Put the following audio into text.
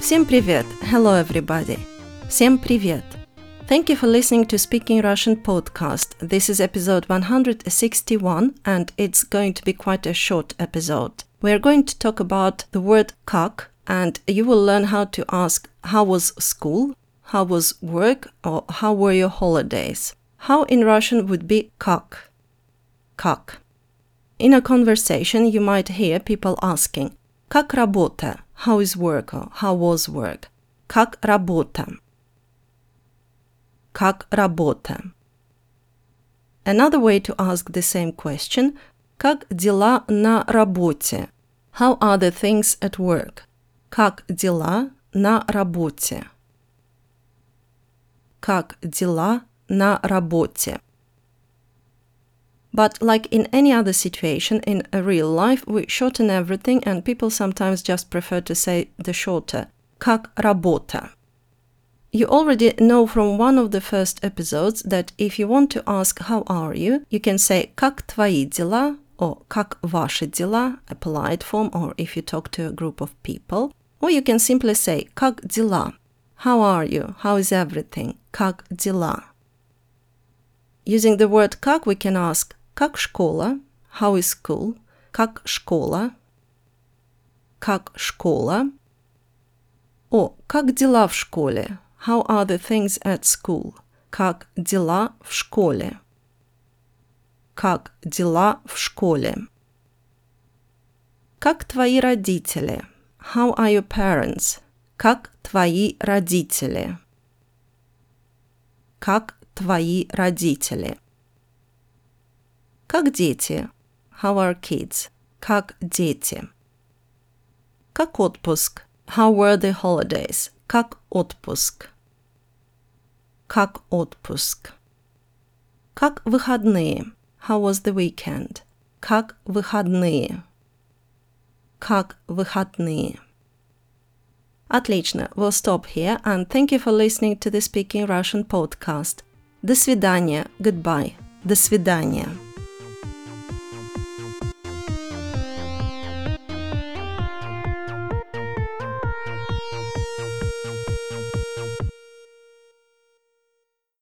Всем привет! Hello everybody! Всем привет! Thank you for listening to Speaking Russian podcast. This is episode 161 and it's going to be quite a short episode. We are going to talk about the word как and you will learn how to ask how was school, how was work or how were your holidays. How in Russian would be как. Как. In a conversation you might hear people asking как работа? How is work or how was work? Как работа? Как работа? Another way to ask the same question Как дела на работе? How are the things at work? Как дела на работе? Как дела на работе? But like in any other situation in a real life, we shorten everything and people sometimes just prefer to say the shorter. Как работа? You already know from one of the first episodes that if you want to ask how are you, you can say как твои дела or как ваши дела, a polite form, or if you talk to a group of people. Or you can simply say как дела? How are you? How is everything? Как дела? Using the word как, we can ask Как школа? How is school? Как школа? Как школа? О, как дела в школе? How are the things at school? Как дела в школе? Как дела в школе? Как твои родители? How are your parents? Как твои родители? Как твои родители? Как дети? How are kids? Как дети? Как отпуск? How were the holidays? Как отпуск? Как отпуск? Как выходные? How was the weekend? Как выходные? Как выходные? Отлично. We'll stop here and thank you for listening to the Speaking Russian podcast. До свидания. Goodbye. До свидания.